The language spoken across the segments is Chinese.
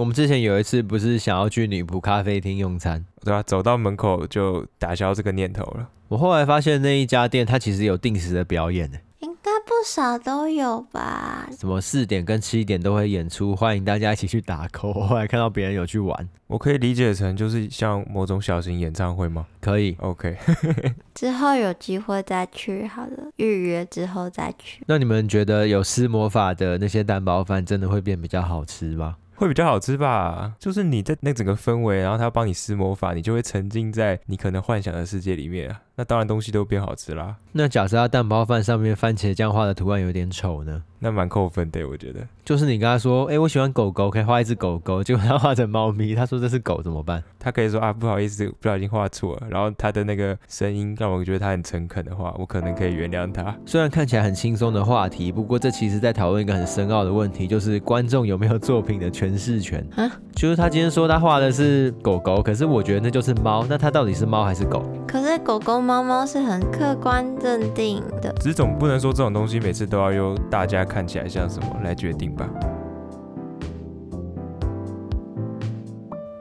我们之前有一次不是想要去女仆咖啡厅用餐，对啊，走到门口就打消这个念头了。我后来发现那一家店它其实有定时的表演呢。应该不少都有吧，什么四点跟七点都会演出，欢迎大家一起去打 call。我后来看到别人有去玩，我可以理解成就是像某种小型演唱会吗？可以，OK。之后有机会再去好了，预约之后再去。那你们觉得有施魔法的那些蛋包饭真的会变比较好吃吗？会比较好吃吧，就是你的那整个氛围，然后他帮你施魔法，你就会沉浸在你可能幻想的世界里面。那当然东西都变好吃啦。那假设他蛋包饭上面番茄酱画的图案有点丑呢？那蛮扣分的，我觉得。就是你跟他说，哎、欸，我喜欢狗狗，可以画一只狗狗，结果他画成猫咪，他说这是狗怎么办？他可以说啊，不好意思，不小心画错了。然后他的那个声音让我觉得他很诚恳的话，我可能可以原谅他。虽然看起来很轻松的话题，不过这其实在讨论一个很深奥的问题，就是观众有没有作品的诠释权。啊，就是他今天说他画的是狗狗，可是我觉得那就是猫，那他到底是猫还是狗？可是狗狗、猫猫是很客观认定的，只是总不能说这种东西每次都要由大家看起来像什么来决定吧。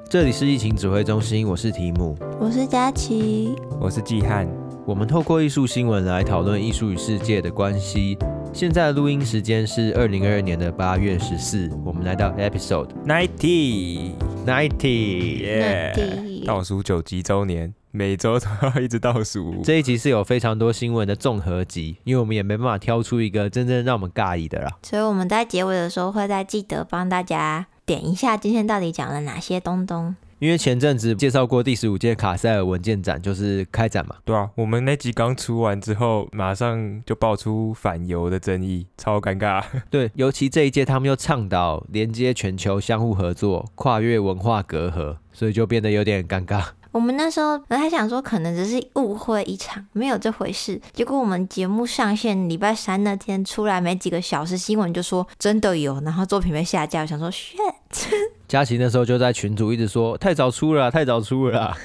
这里是疫情指挥中心，我是提姆，我是佳琪，我是季汉。我们透过艺术新闻来讨论艺术与世界的关系。现在的录音时间是二零二二年的八月十四，我们来到 episode ninety ninety，倒数九集周年。每周都要一直倒数。这一集是有非常多新闻的综合集，因为我们也没办法挑出一个真正让我们尬意的啦。所以我们在结尾的时候会再记得帮大家点一下今天到底讲了哪些东东。因为前阵子介绍过第十五届卡塞尔文件展就是开展嘛。对啊，我们那集刚出完之后，马上就爆出反犹的争议，超尴尬。对，尤其这一届他们又倡导连接全球、相互合作、跨越文化隔阂，所以就变得有点尴尬。我们那时候本来想说，可能只是误会一场，没有这回事。结果我们节目上线礼拜三那天出来没几个小时，新闻就说真的有，然后作品被下架。我想说，shit。佳琪那时候就在群组一直说太早出了，太早出了。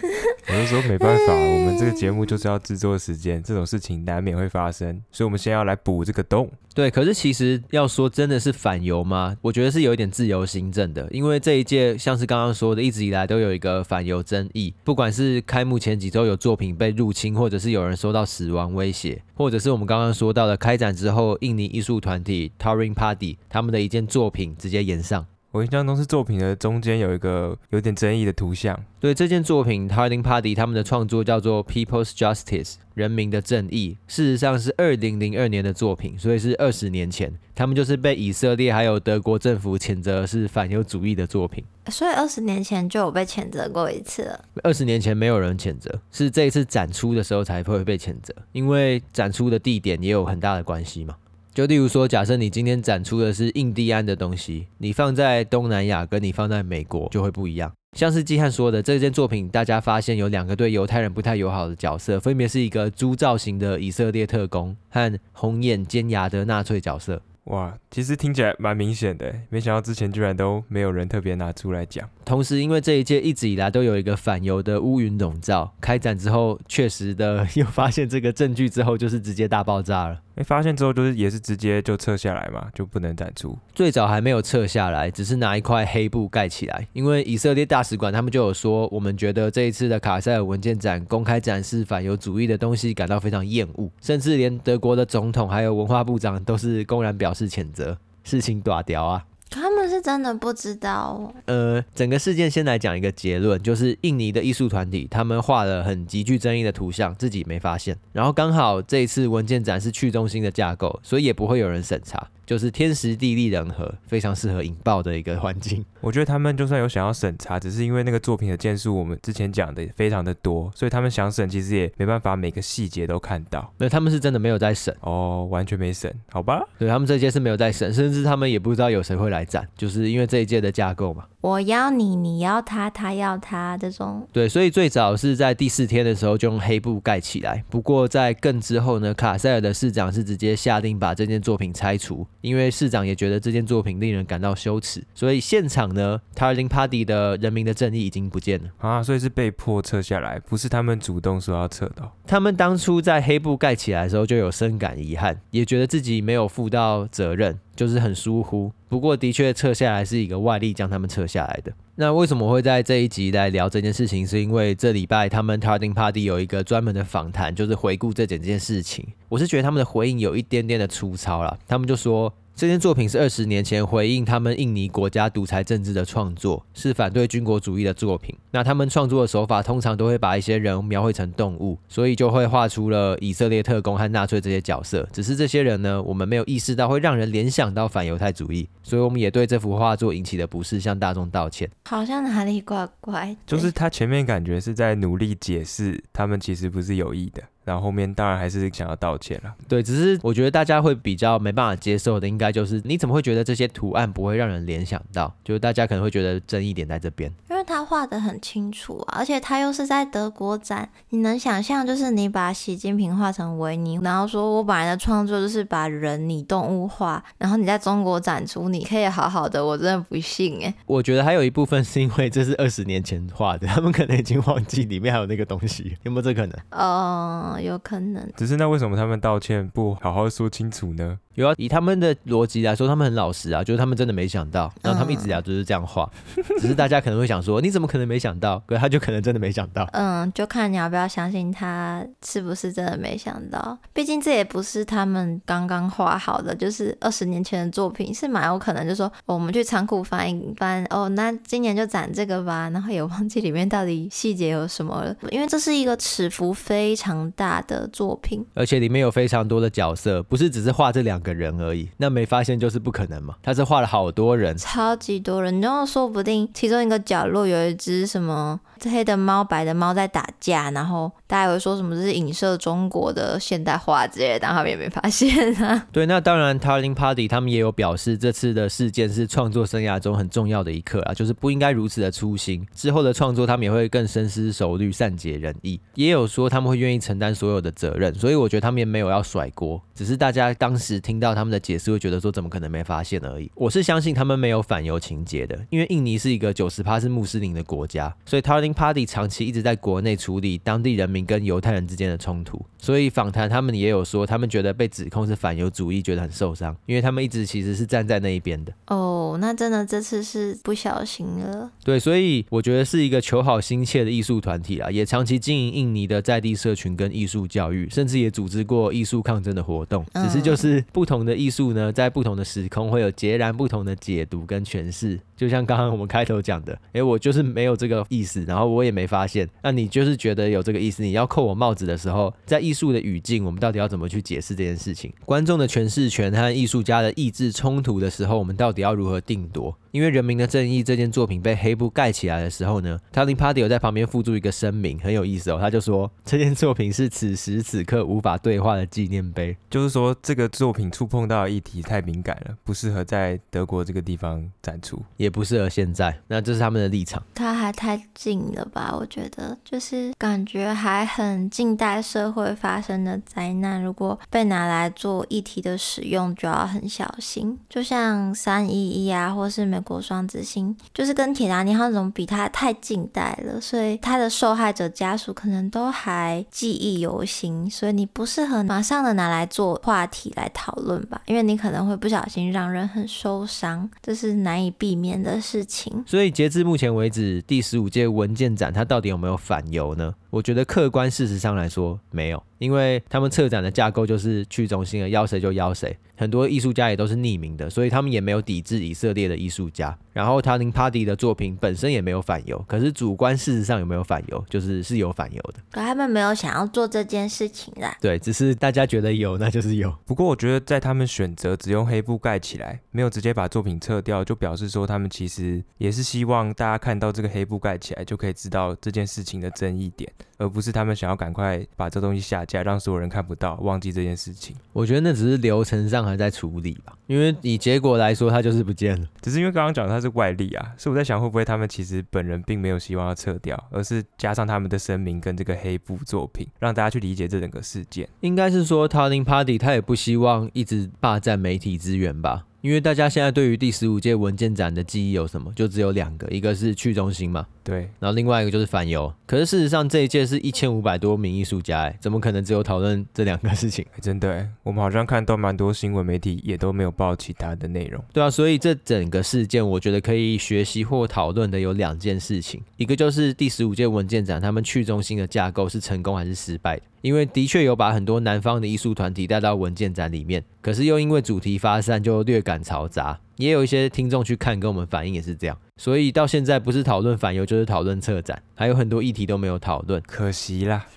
我就说没办法，我们这个节目就是要制作时间，这种事情难免会发生，所以我们先要来补这个洞。对，可是其实要说真的是反犹吗？我觉得是有一点自由行政的，因为这一届像是刚刚说的，一直以来都有一个反犹争议，不管是开幕前几周有作品被入侵，或者是有人受到死亡威胁，或者是我们刚刚说到的开展之后，印尼艺术团体 Touring Party 他们的一件作品直接延上。我印象中是作品的中间有一个有点争议的图像。对，这件作品，Harding Party 他们的创作叫做 People's Justice，人民的正义。事实上是二零零二年的作品，所以是二十年前。他们就是被以色列还有德国政府谴责是反犹主义的作品。所以二十年前就有被谴责过一次了。二十年前没有人谴责，是这一次展出的时候才会被谴责，因为展出的地点也有很大的关系嘛。就例如说，假设你今天展出的是印第安的东西，你放在东南亚跟你放在美国就会不一样。像是季汉说的，这件作品大家发现有两个对犹太人不太友好的角色，分别是一个猪造型的以色列特工和红眼尖牙的纳粹角色。哇，其实听起来蛮明显的，没想到之前居然都没有人特别拿出来讲。同时，因为这一届一直以来都有一个反犹的乌云笼罩，开展之后确实的 又发现这个证据之后，就是直接大爆炸了。哎，发现之后就是也是直接就撤下来嘛，就不能展出。最早还没有撤下来，只是拿一块黑布盖起来。因为以色列大使馆他们就有说，我们觉得这一次的卡塞尔文件展公开展示反犹主义的东西感到非常厌恶，甚至连德国的总统还有文化部长都是公然表示谴责。事情大条啊！他们是真的不知道哦。呃，整个事件先来讲一个结论，就是印尼的艺术团体他们画了很极具争议的图像，自己没发现。然后刚好这一次文件展是去中心的架构，所以也不会有人审查。就是天时地利人和，非常适合引爆的一个环境。我觉得他们就算有想要审查，只是因为那个作品的件数，我们之前讲的非常的多，所以他们想审，其实也没办法每个细节都看到。那他们是真的没有在审哦，完全没审，好吧？对，他们这些是没有在审，甚至他们也不知道有谁会来展，就就是因为这一届的架构嘛。我要你，你要他，他要他，这种。对，所以最早是在第四天的时候就用黑布盖起来。不过在更之后呢，卡塞尔的市长是直接下令把这件作品拆除，因为市长也觉得这件作品令人感到羞耻。所以现场呢，Touring Party 的人民的正义已经不见了啊，所以是被迫撤下来，不是他们主动说要撤的。他们当初在黑布盖起来的时候就有深感遗憾，也觉得自己没有负到责任，就是很疏忽。不过的确撤下来是一个外力将他们撤下。下来的。那为什么会在这一集来聊这件事情？是因为这礼拜他们 Tarding Party 有一个专门的访谈，就是回顾这整件事情。我是觉得他们的回应有一点点的粗糙了，他们就说。这件作品是二十年前回应他们印尼国家独裁政治的创作，是反对军国主义的作品。那他们创作的手法通常都会把一些人描绘成动物，所以就会画出了以色列特工和纳粹这些角色。只是这些人呢，我们没有意识到会让人联想到反犹太主义，所以我们也对这幅画作引起的不适向大众道歉。好像哪里怪怪，就是他前面感觉是在努力解释，他们其实不是有意的。然后后面当然还是想要道歉了。对，只是我觉得大家会比较没办法接受的，应该就是你怎么会觉得这些图案不会让人联想到？就是大家可能会觉得争议点在这边。因为他画的很清楚啊，而且他又是在德国展，你能想象就是你把习近平画成维尼，然后说我本来的创作就是把人拟动物化，然后你在中国展出，你可以好好的，我真的不信哎。我觉得还有一部分是因为这是二十年前画的，他们可能已经忘记里面还有那个东西，有没有这可能？哦，有可能。只是那为什么他们道歉不好好说清楚呢？有啊，以他们的逻辑来说，他们很老实啊，就是他们真的没想到，然后他们一直聊就是这样画，嗯、只是大家可能会想说，你怎么可能没想到？可是他就可能真的没想到。嗯，就看你要不要相信他是不是真的没想到。毕竟这也不是他们刚刚画好的，就是二十年前的作品，是蛮有可能就说、哦、我们去仓库翻一翻，哦，那今年就展这个吧，然后也忘记里面到底细节有什么了。因为这是一个尺幅非常大的作品，而且里面有非常多的角色，不是只是画这两个人而已，那没发现就是不可能嘛？他是画了好多人，超级多人，然后说不定其中一个角落有一只什么黑的猫、白的猫在打架，然后大家会说什么这是影射中国的现代化之类的，但他们也没发现啊。对，那当然，Tarin Party 他们也有表示，这次的事件是创作生涯中很重要的一刻啊，就是不应该如此的粗心。之后的创作，他们也会更深思熟虑、善解人意。也有说他们会愿意承担所有的责任，所以我觉得他们也没有要甩锅，只是大家当时听到他们的解释会觉得说，怎么可能没发现而已。我是相信他们没有反犹情节的，因为印尼是一个九十趴是穆斯林的国家，所以他 Party 长期一直在国内处理当地人民跟犹太人之间的冲突。所以访谈他们也有说，他们觉得被指控是反犹主义，觉得很受伤，因为他们一直其实是站在那一边的。哦，那真的这次是不小心了。对，所以我觉得是一个求好心切的艺术团体啊，也长期经营印尼的在地社群跟艺术教育，甚至也组织过艺术抗争的活动。只是就是不同的艺术呢，在不同的时空会有截然不同的解读跟诠释。就像刚刚我们开头讲的，诶，我就是没有这个意思，然后我也没发现。那你就是觉得有这个意思，你要扣我帽子的时候，在艺术的语境，我们到底要怎么去解释这件事情？观众的诠释权和艺术家的意志冲突的时候，我们到底要如何定夺？因为《人民的正义》这件作品被黑布盖起来的时候呢，Tharding Party 有在旁边附注一个声明，很有意思哦。他就说这件作品是此时此刻无法对话的纪念碑，就是说这个作品触碰到的议题太敏感了，不适合在德国这个地方展出，也不适合现在。那这是他们的立场。他还太近了吧？我觉得就是感觉还很近代社会发生的灾难，如果被拿来做议题的使用，就要很小心。就像三一一啊，或是美。国双子星就是跟铁达尼号这种比，它太近代了，所以它的受害者家属可能都还记忆犹新，所以你不适合马上的拿来做话题来讨论吧，因为你可能会不小心让人很受伤，这是难以避免的事情。所以截至目前为止，第十五届文件展它到底有没有反犹呢？我觉得客观事实上来说没有，因为他们策展的架构就是去中心的，邀谁就邀谁，很多艺术家也都是匿名的，所以他们也没有抵制以色列的艺术家。然后 Tharding Party 的作品本身也没有反犹，可是主观事实上有没有反犹，就是是有反犹的。可他们没有想要做这件事情啦。对，只是大家觉得有，那就是有。不过我觉得在他们选择只用黑布盖起来，没有直接把作品撤掉，就表示说他们其实也是希望大家看到这个黑布盖起来，就可以知道这件事情的争议点。而不是他们想要赶快把这东西下架，让所有人看不到，忘记这件事情。我觉得那只是流程上还在处理吧，因为以结果来说，它就是不见了。只是因为刚刚讲它是外力啊，所以我在想会不会他们其实本人并没有希望要撤掉，而是加上他们的声明跟这个黑布作品，让大家去理解这整个事件。应该是说，Tharding Party 他也不希望一直霸占媒体资源吧。因为大家现在对于第十五届文件展的记忆有什么？就只有两个，一个是去中心嘛，对，然后另外一个就是反游。可是事实上这一届是一千五百多名艺术家，哎，怎么可能只有讨论这两个事情？真的，我们好像看到蛮多新闻媒体也都没有报其他的内容。对啊，所以这整个事件，我觉得可以学习或讨论的有两件事情，一个就是第十五届文件展他们去中心的架构是成功还是失败的。因为的确有把很多南方的艺术团体带到文件展里面，可是又因为主题发散就略感嘈杂，也有一些听众去看跟我们反映也是这样，所以到现在不是讨论反犹就是讨论策展，还有很多议题都没有讨论，可惜啦。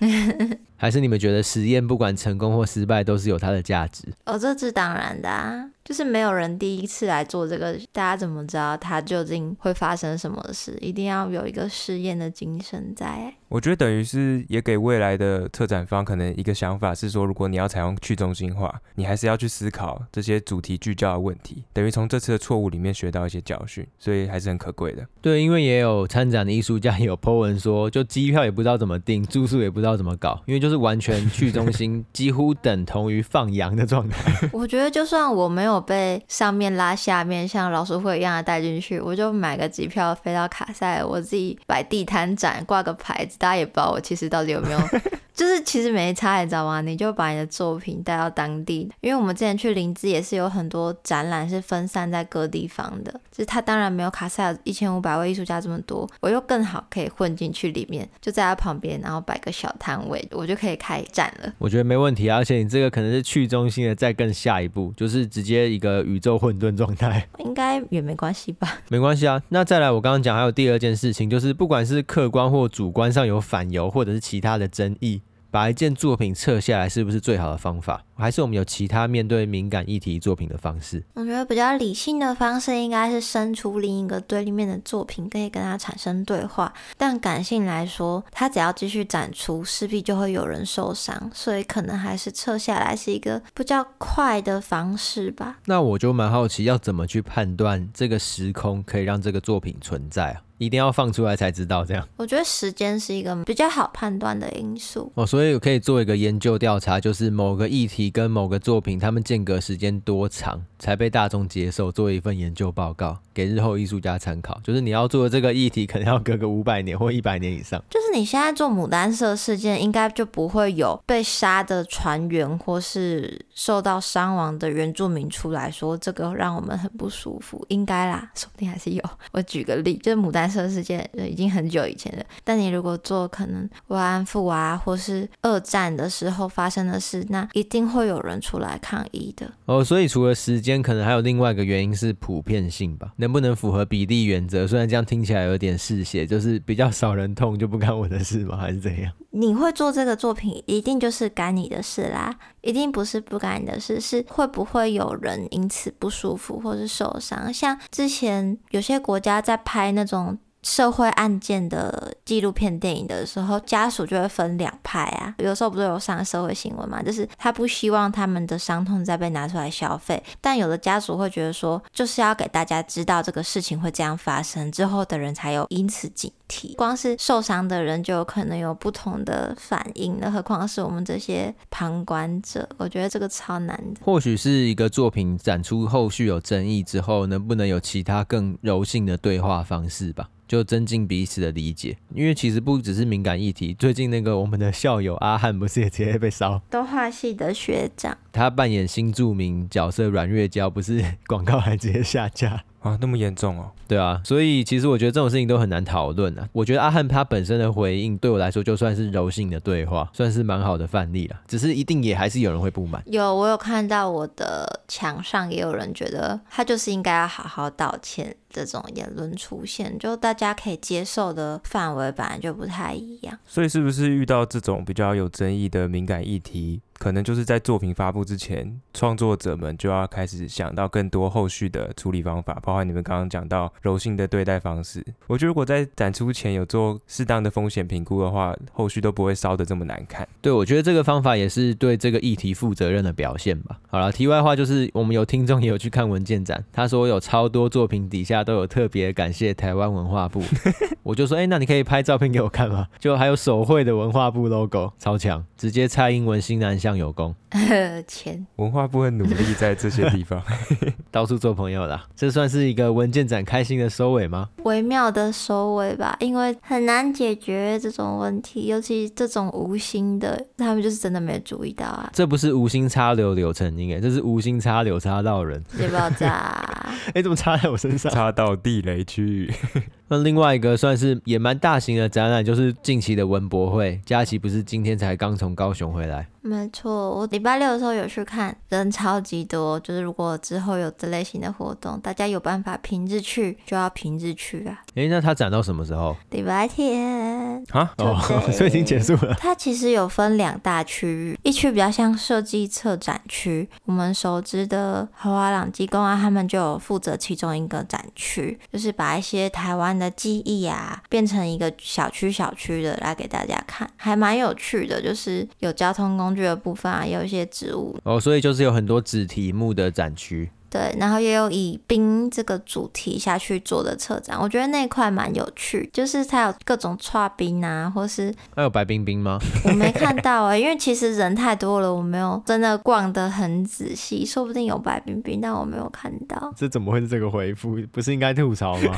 还是你们觉得实验不管成功或失败都是有它的价值？哦，这是当然的啊。就是没有人第一次来做这个，大家怎么知道它究竟会发生什么事？一定要有一个试验的精神在。我觉得等于是也给未来的策展方可能一个想法是说，如果你要采用去中心化，你还是要去思考这些主题聚焦的问题，等于从这次的错误里面学到一些教训，所以还是很可贵的。对，因为也有参展的艺术家也 有 po 文说，就机票也不知道怎么订，住宿也不知道怎么搞，因为就是完全去中心，几乎等同于放羊的状态。我觉得就算我没有被上面拉下面，像老鼠会一样的带进去，我就买个机票飞到卡塞，我自己摆地摊展，挂个牌子，大家也不知道我其实到底有没有。就是其实没差，你知道吗？你就把你的作品带到当地，因为我们之前去林芝也是有很多展览是分散在各地方的，就是它当然没有卡塞尔一千五百位艺术家这么多，我又更好可以混进去里面，就在它旁边，然后摆个小摊位，我就可以开展了。我觉得没问题啊，而且你这个可能是去中心的再更下一步，就是直接一个宇宙混沌状态，应该也没关系吧？没关系啊。那再来，我刚刚讲还有第二件事情，就是不管是客观或主观上有反犹或者是其他的争议。把一件作品撤下来是不是最好的方法？还是我们有其他面对敏感议题作品的方式？我觉得比较理性的方式应该是生出另一个对立面的作品，可以跟他产生对话。但感性来说，他只要继续展出，势必就会有人受伤，所以可能还是撤下来是一个比较快的方式吧。那我就蛮好奇，要怎么去判断这个时空可以让这个作品存在啊？一定要放出来才知道，这样。我觉得时间是一个比较好判断的因素哦，所以我可以做一个研究调查，就是某个议题跟某个作品，他们间隔时间多长才被大众接受，做一份研究报告给日后艺术家参考。就是你要做的这个议题，可能要隔个五百年或一百年以上。就是你现在做牡丹社事件，应该就不会有被杀的船员或是受到伤亡的原住民出来说这个让我们很不舒服，应该啦，说不定还是有。我举个例，就是牡丹。社事件已经很久以前了，但你如果做可能慰安妇啊，或是二战的时候发生的事，那一定会有人出来抗议的。哦，所以除了时间，可能还有另外一个原因是普遍性吧？能不能符合比例原则？虽然这样听起来有点嗜血，就是比较少人痛就不干我的事吗？还是怎样？你会做这个作品，一定就是干你的事啦，一定不是不干你的事，是会不会有人因此不舒服或是受伤？像之前有些国家在拍那种。社会案件的纪录片电影的时候，家属就会分两派啊。有时候不是有上社会新闻嘛，就是他不希望他们的伤痛再被拿出来消费，但有的家属会觉得说，就是要给大家知道这个事情会这样发生，之后的人才有因此警惕。光是受伤的人就有可能有不同的反应了，何况是我们这些旁观者？我觉得这个超难的。或许是一个作品展出后续有争议之后，能不能有其他更柔性的对话方式吧？就增进彼此的理解，因为其实不只是敏感议题。最近那个我们的校友阿汉不是也直接被烧？动画系的学长，他扮演新著名角色阮月娇，不是 广告还直接下架。啊，那么严重哦？对啊，所以其实我觉得这种事情都很难讨论啊。我觉得阿汉他本身的回应对我来说就算是柔性的对话，算是蛮好的范例了。只是一定也还是有人会不满。有，我有看到我的墙上也有人觉得他就是应该要好好道歉。这种言论出现，就大家可以接受的范围本来就不太一样。所以是不是遇到这种比较有争议的敏感议题？可能就是在作品发布之前，创作者们就要开始想到更多后续的处理方法，包括你们刚刚讲到柔性的对待方式。我觉得如果在展出前有做适当的风险评估的话，后续都不会烧得这么难看。对，我觉得这个方法也是对这个议题负责任的表现吧。好了，题外话就是，我们有听众也有去看文件展，他说有超多作品底下都有特别感谢台湾文化部，我就说，哎、欸，那你可以拍照片给我看吗？就还有手绘的文化部 logo，超强，直接蔡英文新南向。相有功。钱文化部会努力在这些地方 到处做朋友啦。这算是一个文件展开心的收尾吗？微妙的收尾吧，因为很难解决这种问题，尤其这种无心的，他们就是真的没注意到啊。这不是无心插柳柳成荫哎，这是无心插柳插到人。别爆炸！哎，怎么插在我身上？插到地雷区域。那另外一个算是也蛮大型的展览，就是近期的文博会。佳琪不是今天才刚从高雄回来？没错，我礼拜六的时候有去看，人超级多。就是如果之后有这类型的活动，大家有办法平日去，就要平日去啊。哎，那它展到什么时候？礼拜天啊？哦，所以已经结束了。它其实有分两大区域，一区比较像设计策展区，我们熟知的豪华朗机工啊，他们就有负责其中一个展区，就是把一些台湾的记忆啊，变成一个小区小区的来给大家看，还蛮有趣的。就是有交通工具的部分啊，有一些植物哦，所以就是有很多子题目的展区。对，然后也有以冰这个主题下去做的策展，我觉得那块蛮有趣，就是它有各种剉冰啊，或是还有白冰冰吗？我没看到啊、欸，因为其实人太多了，我没有真的逛得很仔细，说不定有白冰冰，但我没有看到。这怎么会是这个回复？不是应该吐槽吗？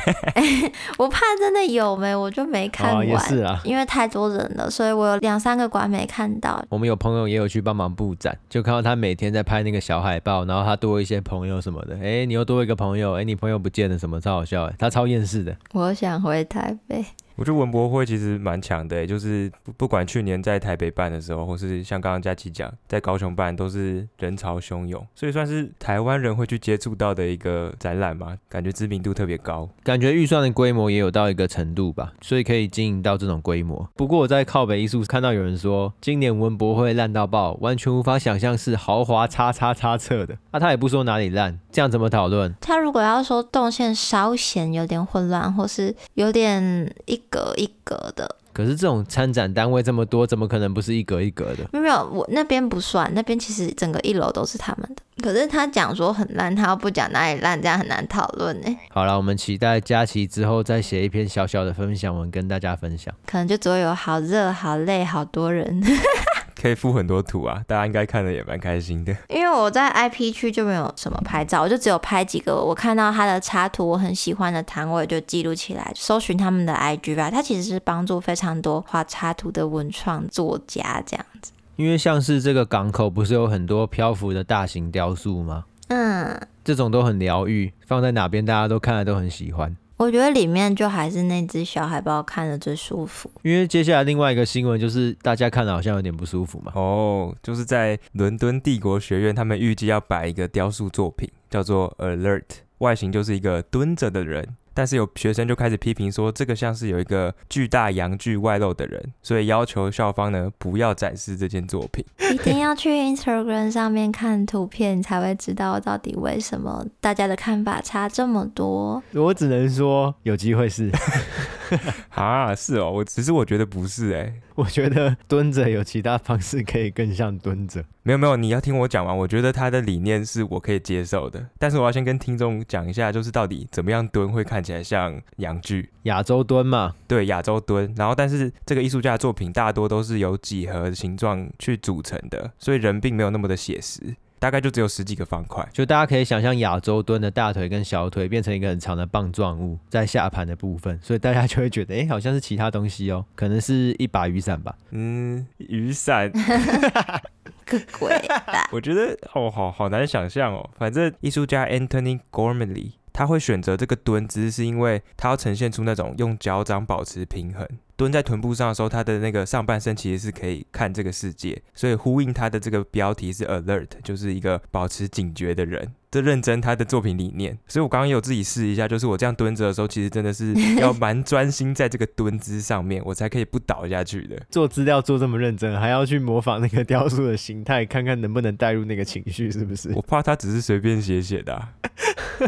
我怕真的有没，我就没看完。哦、也是啊，因为太多人了，所以我有两三个馆没看到。我们有朋友也有去帮忙布展，就看到他每天在拍那个小海报，然后他多一些朋友。什么的，哎，你又多一个朋友，哎，你朋友不见了，什么超好笑，哎，他超厌世的。我想回台北。我觉得文博会其实蛮强的，就是不管去年在台北办的时候，或是像刚刚佳琪讲在高雄办，都是人潮汹涌，所以算是台湾人会去接触到的一个展览嘛，感觉知名度特别高，感觉预算的规模也有到一个程度吧，所以可以经营到这种规模。不过我在靠北艺术看到有人说，今年文博会烂到爆，完全无法想象是豪华叉叉叉册的，那、他也不说哪里烂，这样怎么讨论？他如果要说动线稍显有点混乱，或是有点一。格一格的，可是这种参展单位这么多，怎么可能不是一格一格的？没有，我那边不算，那边其实整个一楼都是他们的。可是他讲说很烂，他又不讲哪里烂，这样很难讨论呢。好了，我们期待佳琪之后再写一篇小小的分享文跟大家分享。可能就只会有好热、好累、好多人。可以附很多图啊，大家应该看的也蛮开心的。因为我在 IP 区就没有什么拍照，我就只有拍几个我看到他的插图，我很喜欢的摊位就记录起来，搜寻他们的 IG 吧。他其实是帮助非常多画插图的文创作家这样子。因为像是这个港口不是有很多漂浮的大型雕塑吗？嗯，这种都很疗愈，放在哪边大家都看了都很喜欢。我觉得里面就还是那只小海豹看着最舒服，因为接下来另外一个新闻就是大家看了好像有点不舒服嘛。哦，就是在伦敦帝国学院，他们预计要摆一个雕塑作品，叫做 Alert，外形就是一个蹲着的人。但是有学生就开始批评说，这个像是有一个巨大阳具外露的人，所以要求校方呢不要展示这件作品。一定要去 Instagram 上面看图片，才会知道到底为什么大家的看法差这么多。我只能说有机会是。啊，是哦，我只是我觉得不是哎，我觉得蹲着有其他方式可以更像蹲着。没有没有，你要听我讲完。我觉得他的理念是我可以接受的，但是我要先跟听众讲一下，就是到底怎么样蹲会看起来像洋剧？亚洲蹲嘛，对，亚洲蹲。然后，但是这个艺术家的作品大多都是由几何形状去组成的，所以人并没有那么的写实。大概就只有十几个方块，就大家可以想象亚洲蹲的大腿跟小腿变成一个很长的棒状物在下盘的部分，所以大家就会觉得，哎、欸，好像是其他东西哦，可能是一把雨伞吧。嗯，雨伞，个鬼吧！我觉得哦，好好难想象哦。反正艺术家 Anthony Gormley 他会选择这个蹲姿，是因为他要呈现出那种用脚掌保持平衡。蹲在臀部上的时候，他的那个上半身其实是可以看这个世界，所以呼应他的这个标题是 alert，就是一个保持警觉的人，这认真他的作品理念。所以我刚刚也有自己试一下，就是我这样蹲着的时候，其实真的是 要蛮专心在这个蹲姿上面，我才可以不倒下去的。做资料做这么认真，还要去模仿那个雕塑的形态，看看能不能带入那个情绪，是不是？我怕他只是随便写写的啊，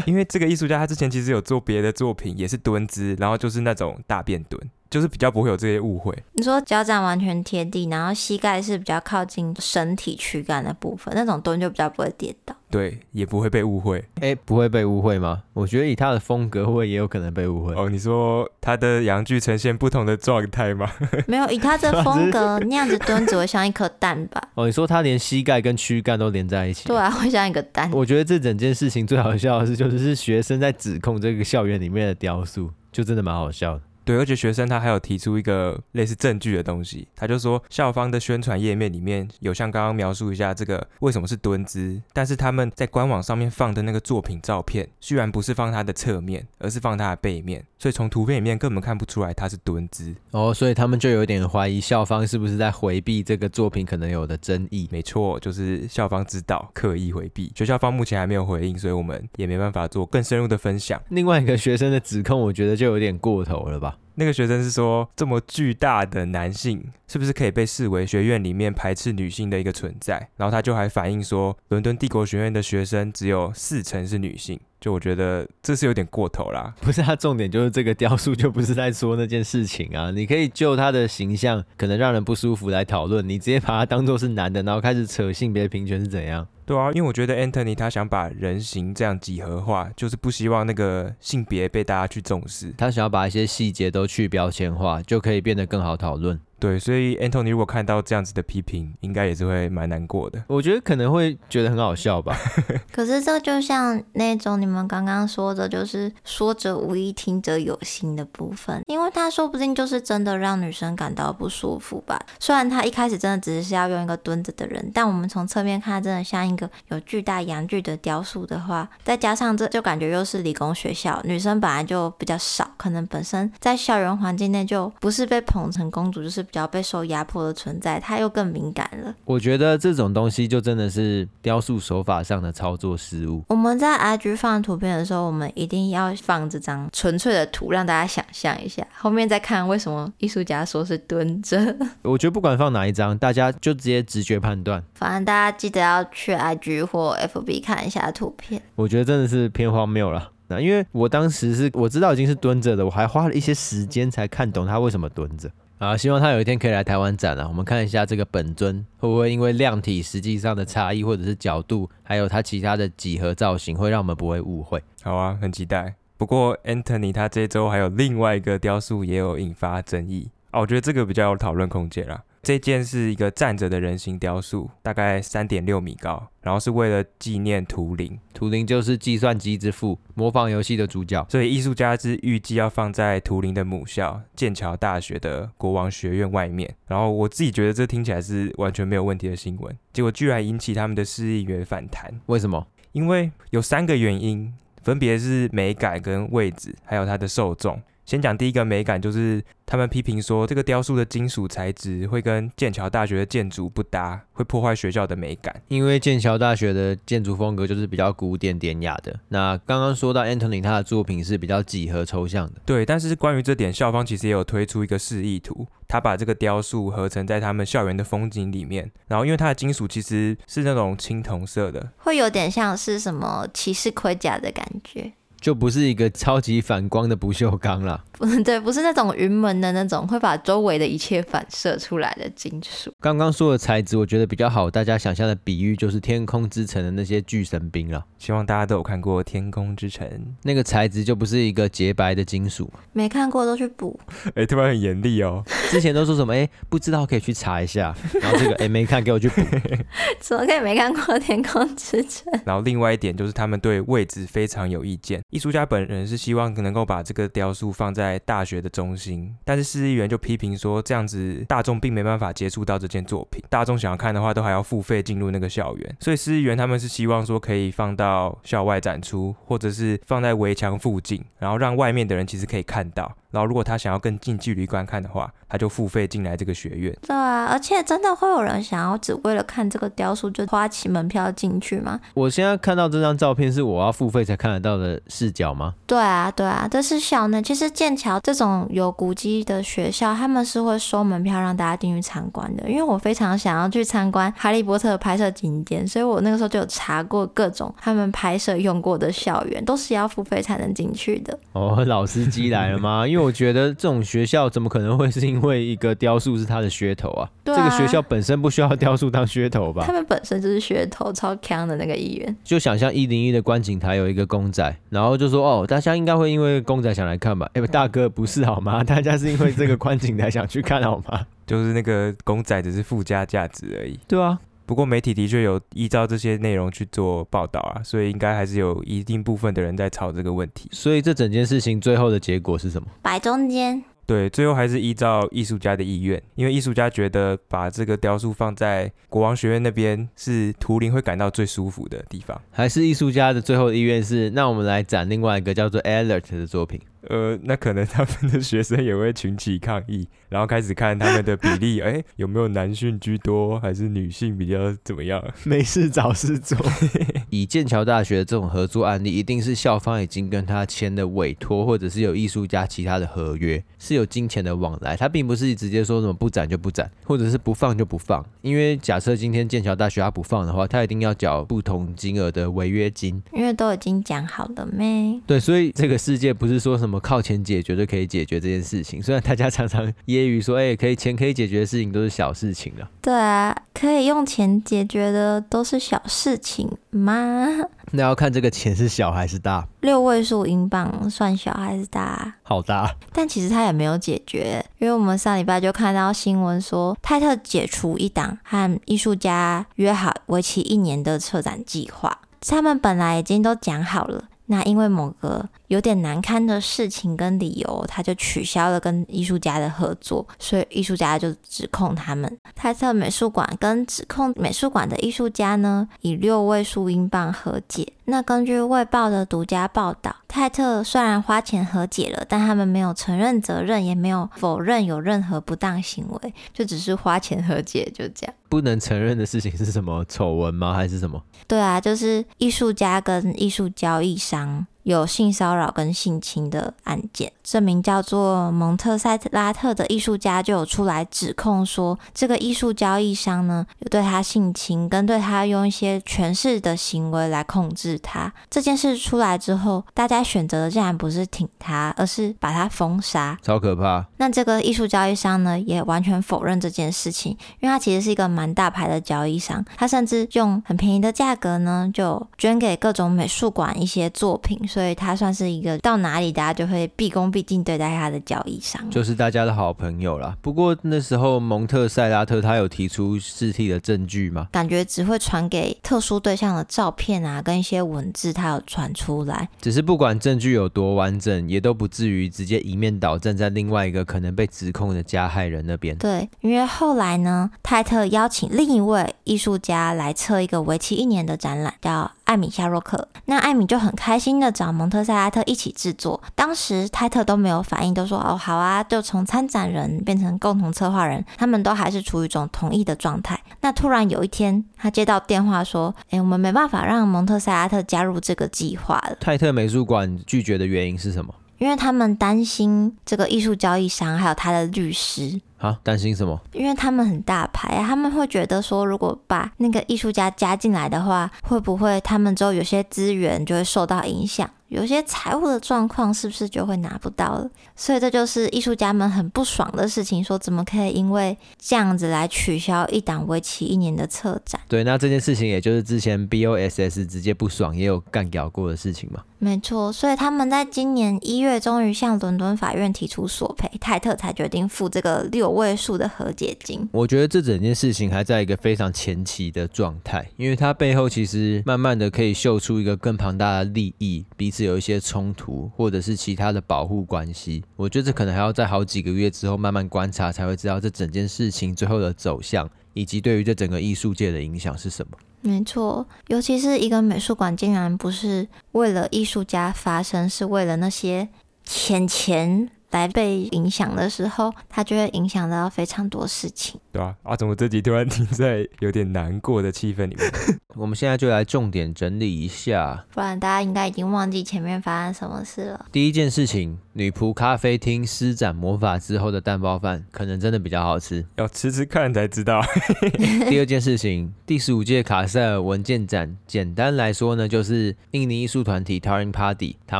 因为这个艺术家他之前其实有做别的作品，也是蹲姿，然后就是那种大便蹲。就是比较不会有这些误会。你说脚掌完全贴地，然后膝盖是比较靠近身体躯干的部分，那种蹲就比较不会跌倒。对，也不会被误会。哎，不会被误会吗？我觉得以他的风格，会不会也有可能被误会。哦，你说他的阳具呈现不同的状态吗？没有，以他的风格，那样子蹲只会像一颗蛋吧？哦，你说他连膝盖跟躯干都连在一起？对啊，会像一个蛋。我觉得这整件事情最好笑的是，就是是学生在指控这个校园里面的雕塑，就真的蛮好笑的。对，而且学生他还有提出一个类似证据的东西，他就说校方的宣传页面里面有像刚刚描述一下这个为什么是蹲姿，但是他们在官网上面放的那个作品照片，居然不是放它的侧面，而是放它的背面，所以从图片里面根本看不出来它是蹲姿。哦，所以他们就有点怀疑校方是不是在回避这个作品可能有的争议。没错，就是校方知道刻意回避，学校方目前还没有回应，所以我们也没办法做更深入的分享。另外一个学生的指控，我觉得就有点过头了吧。那个学生是说，这么巨大的男性，是不是可以被视为学院里面排斥女性的一个存在？然后他就还反映说，伦敦帝国学院的学生只有四成是女性。就我觉得这是有点过头啦，不是，他重点就是这个雕塑就不是在说那件事情啊。你可以就他的形象可能让人不舒服来讨论，你直接把他当做是男的，然后开始扯性别平权是怎样？对啊，因为我觉得 Anthony 他想把人形这样几何化，就是不希望那个性别被大家去重视，他想要把一些细节都去标签化，就可以变得更好讨论。对，所以 Anthony 如果看到这样子的批评，应该也是会蛮难过的。我觉得可能会觉得很好笑吧。可是这就像那种你们刚刚说的，就是说者无意，听者有心的部分，因为他说不定就是真的让女生感到不舒服吧。虽然他一开始真的只是要用一个蹲着的人，但我们从侧面看，真的像一个有巨大阳具的雕塑的话，再加上这就感觉又是理工学校，女生本来就比较少，可能本身在校园环境内就不是被捧成公主，就是。比较被受压迫的存在，他又更敏感了。我觉得这种东西就真的是雕塑手法上的操作失误。我们在 IG 放图片的时候，我们一定要放这张纯粹的图，让大家想象一下，后面再看为什么艺术家说是蹲着。我觉得不管放哪一张，大家就直接直觉判断。反正大家记得要去 IG 或 FB 看一下图片。我觉得真的是偏荒谬了。那因为我当时是我知道已经是蹲着的，我还花了一些时间才看懂他为什么蹲着。啊，希望他有一天可以来台湾展啊！我们看一下这个本尊会不会因为量体实际上的差异，或者是角度，还有他其他的几何造型，会让我们不会误会。好啊，很期待。不过 Anthony 他这周还有另外一个雕塑也有引发争议啊，我觉得这个比较有讨论空间啦。这件是一个站着的人形雕塑，大概三点六米高，然后是为了纪念图灵。图灵就是计算机之父，模仿游戏的主角。所以艺术家是预计要放在图灵的母校剑桥大学的国王学院外面。然后我自己觉得这听起来是完全没有问题的新闻，结果居然引起他们的市议员反弹。为什么？因为有三个原因，分别是美感跟位置，还有它的受众。先讲第一个美感，就是他们批评说，这个雕塑的金属材质会跟剑桥大学的建筑不搭，会破坏学校的美感。因为剑桥大学的建筑风格就是比较古典典雅的。那刚刚说到 Anthony 他的作品是比较几何抽象的。对，但是关于这点，校方其实也有推出一个示意图，他把这个雕塑合成在他们校园的风景里面。然后因为它的金属其实是那种青铜色的，会有点像是什么骑士盔甲的感觉。就不是一个超级反光的不锈钢了，不 对，不是那种云门的那种会把周围的一切反射出来的金属。刚刚说的材质，我觉得比较好，大家想象的比喻就是《天空之城》的那些巨神兵了。希望大家都有看过《天空之城》，那个材质就不是一个洁白的金属。没看过都去补。哎、欸，突然很严厉哦。之前都说什么？哎、欸，不知道可以去查一下。然后这个哎、欸、没看，给我去补。怎么可以没看过《天空之城》？然后另外一点就是他们对位置非常有意见。艺术家本人是希望能够把这个雕塑放在大学的中心，但是市议员就批评说，这样子大众并没办法接触到这件作品，大众想要看的话都还要付费进入那个校园，所以市议员他们是希望说可以放到校外展出，或者是放在围墙附近，然后让外面的人其实可以看到。然后，如果他想要更近距离观看的话，他就付费进来这个学院。对啊，而且真的会有人想要只为了看这个雕塑就花起门票进去吗？我现在看到这张照片是我要付费才看得到的市视角吗？对啊，对啊，这是校内。其实剑桥这种有古迹的学校，他们是会收门票让大家进去参观的。因为我非常想要去参观《哈利波特》拍摄景点，所以我那个时候就有查过各种他们拍摄用过的校园，都是要付费才能进去的。哦，老司机来了吗？因为我觉得这种学校怎么可能会是因为一个雕塑是他的噱头啊？对啊，这个学校本身不需要雕塑当噱头吧？他们本身就是噱头，超强的那个议员。就想象一零一的观景台有一个公仔，然后就说哦，大家应该会因为公仔想来看吧？哎，大哥不是好吗？大家是因为这个观景台想去看好吗？就是那个公仔只是附加价值而已。对啊。不过媒体的确有依照这些内容去做报道啊，所以应该还是有一定部分的人在吵这个问题。所以这整件事情最后的结果是什么？摆中间。对，最后还是依照艺术家的意愿，因为艺术家觉得把这个雕塑放在国王学院那边是图灵会感到最舒服的地方。还是艺术家的最后意愿是，那我们来展另外一个叫做 Alert 的作品。呃，那可能他们的学生也会群起抗议，然后开始看他们的比例，哎，有没有男性居多，还是女性比较怎么样？没事找事做。以剑桥大学的这种合作案例，一定是校方已经跟他签了委托，或者是有艺术家其他的合约，是有金钱的往来。他并不是直接说什么不展就不展，或者是不放就不放。因为假设今天剑桥大学他不放的话，他一定要缴不同金额的违约金。因为都已经讲好了没？对，所以这个世界不是说什么。靠钱解决就可以解决这件事情，虽然大家常常揶揄说，哎、欸，可以钱可以解决的事情都是小事情了。对啊，可以用钱解决的都是小事情吗？那要看这个钱是小还是大。六位数英镑算小还是大？好大。但其实他也没有解决，因为我们上礼拜就看到新闻说，泰特解除一档和艺术家约好为期一年的策展计划，他们本来已经都讲好了。那因为某个有点难堪的事情跟理由，他就取消了跟艺术家的合作，所以艺术家就指控他们。泰特美术馆跟指控美术馆的艺术家呢，以六位数英镑和解。那根据《卫报》的独家报道，泰特虽然花钱和解了，但他们没有承认责任，也没有否认有任何不当行为，就只是花钱和解，就这样。不能承认的事情是什么？丑闻吗？还是什么？对啊，就是艺术家跟艺术交易商。有性骚扰跟性侵的案件，这名叫做蒙特塞拉特的艺术家就有出来指控说，这个艺术交易商呢有对他性侵，跟对他用一些权势的行为来控制他。这件事出来之后，大家选择的竟然不是挺他，而是把他封杀，超可怕。那这个艺术交易商呢也完全否认这件事情，因为他其实是一个蛮大牌的交易商，他甚至用很便宜的价格呢就捐给各种美术馆一些作品。所以他算是一个到哪里大家就会毕恭毕敬对待他的交易商，就是大家的好朋友啦。不过那时候蒙特塞拉特他有提出尸体的证据吗？感觉只会传给特殊对象的照片啊，跟一些文字，他有传出来。只是不管证据有多完整，也都不至于直接一面倒站在另外一个可能被指控的加害人那边。对，因为后来呢，泰特邀请另一位艺术家来测一个为期一年的展览，叫艾米夏洛克。那艾米就很开心的找蒙特塞拉特一起制作，当时泰特都没有反应，都说哦好啊，就从参展人变成共同策划人，他们都还是处于一种同意的状态。那突然有一天，他接到电话说，哎，我们没办法让蒙特塞拉特加入这个计划了。泰特美术馆拒绝的原因是什么？因为他们担心这个艺术交易商还有他的律师。啊，担心什么？因为他们很大牌啊，他们会觉得说，如果把那个艺术家加进来的话，会不会他们之后有些资源就会受到影响？有些财务的状况是不是就会拿不到了？所以这就是艺术家们很不爽的事情，说怎么可以因为这样子来取消一档为期一年的策展？对，那这件事情也就是之前 BOSS 直接不爽也有干掉过的事情嘛。没错，所以他们在今年一月终于向伦敦法院提出索赔，泰特才决定付这个六位数的和解金。我觉得这整件事情还在一个非常前期的状态，因为它背后其实慢慢的可以秀出一个更庞大的利益，彼此有一些冲突，或者是其他的保护关系。我觉得这可能还要在好几个月之后慢慢观察，才会知道这整件事情最后的走向，以及对于这整个艺术界的影响是什么。没错，尤其是一个美术馆，竟然不是为了艺术家发声，是为了那些钱钱。来被影响的时候，他就会影响到非常多事情。对啊，阿、啊、怎么这集突然停在有点难过的气氛里面？我们现在就来重点整理一下，不然大家应该已经忘记前面发生什么事了。第一件事情，女仆咖啡厅施展魔法之后的蛋包饭，可能真的比较好吃，要吃吃看才知道。第二件事情，第十五届卡塞尔文件展，简单来说呢，就是印尼艺术团体 Taring Party 他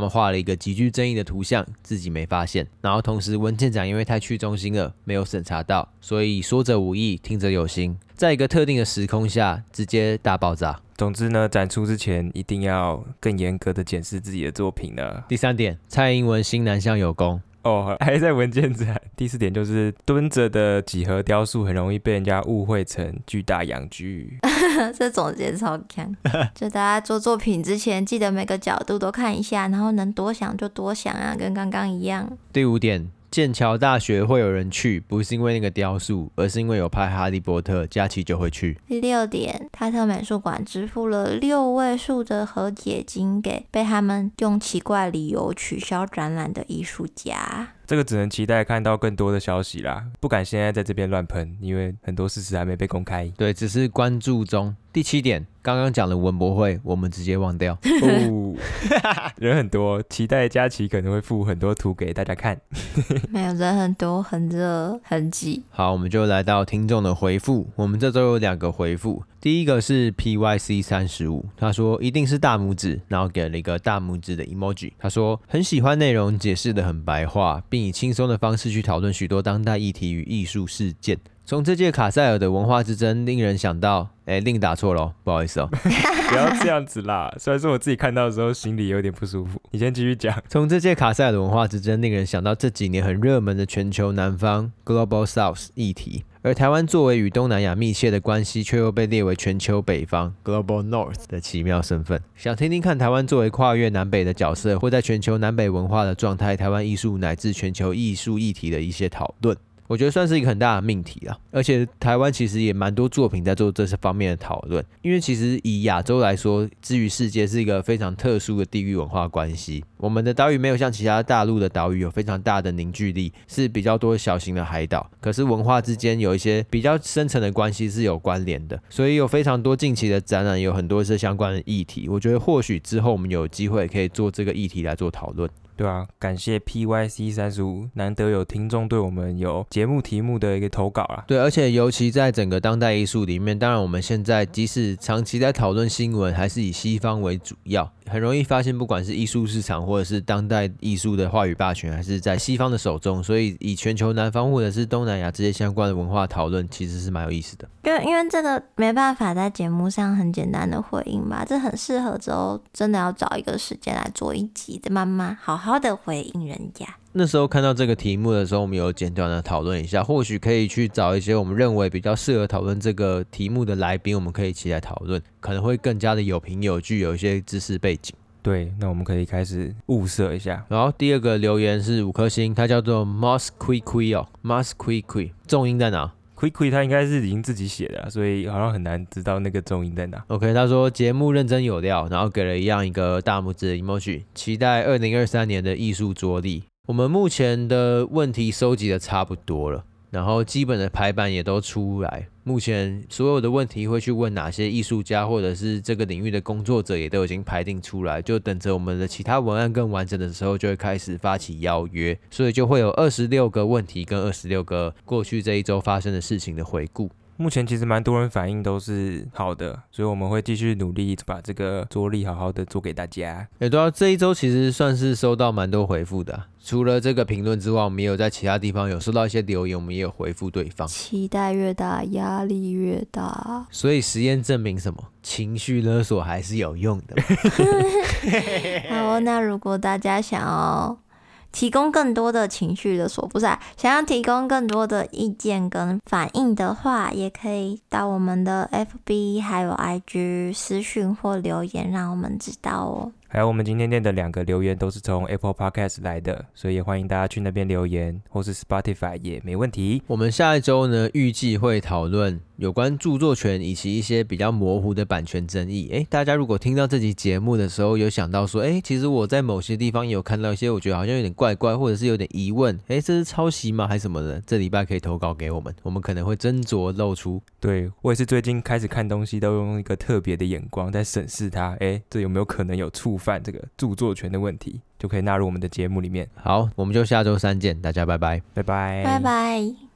们画了一个极具争议的图像，自己没发现，然后同时文件展因为太去中心了，没有审查到，所以说者无意，听者有心。在一个特定的时空下，直接大爆炸。总之呢，展出之前一定要更严格的检视自己的作品呢。第三点，蔡英文新南向有功哦，还在文件展。第四点就是蹲着的几何雕塑很容易被人家误会成巨大阳具。这总结超强，就大家做作品之前，记得每个角度都看一下，然后能多想就多想啊，跟刚刚一样。第五点。剑桥大学会有人去，不是因为那个雕塑，而是因为有拍《哈利波特》，假期就会去。第六点，他特美术馆支付了六位数的和解金给被他们用奇怪理由取消展览的艺术家。这个只能期待看到更多的消息啦，不敢现在在这边乱喷，因为很多事实还没被公开。对，只是关注中。第七点，刚刚讲的文博会，我们直接忘掉。哦，人很多，期待佳琪可能会附很多图给大家看。没有人很多，很热，很挤。好，我们就来到听众的回复。我们这周有两个回复。第一个是 PYC 三十五，他说一定是大拇指，然后给了一个大拇指的 emoji。他说很喜欢内容，解释的很白话，并以轻松的方式去讨论许多当代议题与艺术事件。从这届卡塞尔的文化之争，令人想到，哎，令打错了，不好意思哦，不要这样子啦。虽然说我自己看到的时候心里有点不舒服，你先继续讲。从这届卡塞尔的文化之争，令人想到这几年很热门的全球南方 （Global South） 议题。而台湾作为与东南亚密切的关系，却又被列为全球北方 （Global North） 的奇妙身份。想听听看台湾作为跨越南北的角色，或在全球南北文化的状态，台湾艺术乃至全球艺术议题的一些讨论。我觉得算是一个很大的命题啊，而且台湾其实也蛮多作品在做这些方面的讨论，因为其实以亚洲来说，之于世界是一个非常特殊的地域文化关系。我们的岛屿没有像其他大陆的岛屿有非常大的凝聚力，是比较多小型的海岛，可是文化之间有一些比较深层的关系是有关联的，所以有非常多近期的展览，有很多是相关的议题。我觉得或许之后我们有机会可以做这个议题来做讨论。对啊，感谢 PYC 三十五，难得有听众对我们有节目题目的一个投稿啊。对，而且尤其在整个当代艺术里面，当然我们现在即使长期在讨论新闻，还是以西方为主要，很容易发现，不管是艺术市场或者是当代艺术的话语霸权，还是在西方的手中。所以以全球南方或者是东南亚这些相关的文化讨论，其实是蛮有意思的。因为因为这个没办法在节目上很简单的回应吧，这很适合之后真的要找一个时间来做一集的，慢慢好好的回应人家。那时候看到这个题目的时候，我们有简短的讨论一下，或许可以去找一些我们认为比较适合讨论这个题目的来宾，我们可以一起来讨论，可能会更加的有凭有据，有一些知识背景。对，那我们可以开始物色一下。然后第二个留言是五颗星，它叫做 Kui 哦 Kui，重音在哪？Quickly，，他应该是已经自己写的，所以好像很难知道那个重音在哪。OK，他说节目认真有料，然后给了一样一个大拇指的 emoji，期待二零二三年的艺术着力。我们目前的问题收集的差不多了。然后基本的排版也都出来，目前所有的问题会去问哪些艺术家或者是这个领域的工作者也都已经排定出来，就等着我们的其他文案更完整的时候，就会开始发起邀约，所以就会有二十六个问题跟二十六个过去这一周发生的事情的回顾。目前其实蛮多人反应都是好的，所以我们会继续努力把这个作力好好的做给大家。哎，对啊，这一周其实算是收到蛮多回复的啊。除了这个评论之外，我们也有在其他地方有收到一些留言，我们也有回复对方。期待越大，压力越大。所以实验证明什么？情绪勒索还是有用的。好，那如果大家想要。提供更多的情绪的所不是、啊，想要提供更多的意见跟反应的话，也可以到我们的 FB 还有 IG 私讯或留言，让我们知道哦。还有我们今天念的两个留言都是从 Apple Podcast 来的，所以也欢迎大家去那边留言，或是 Spotify 也没问题。我们下一周呢，预计会讨论有关著作权以及一些比较模糊的版权争议。诶，大家如果听到这集节目的时候，有想到说，诶，其实我在某些地方也有看到一些，我觉得好像有点怪怪，或者是有点疑问，诶，这是抄袭吗？还是什么的？这礼拜可以投稿给我们，我们可能会斟酌露出。对，我也是最近开始看东西都用一个特别的眼光在审视它，诶，这有没有可能有触犯这个著作权的问题，就可以纳入我们的节目里面。好，我们就下周三见，大家拜拜，拜拜，拜拜。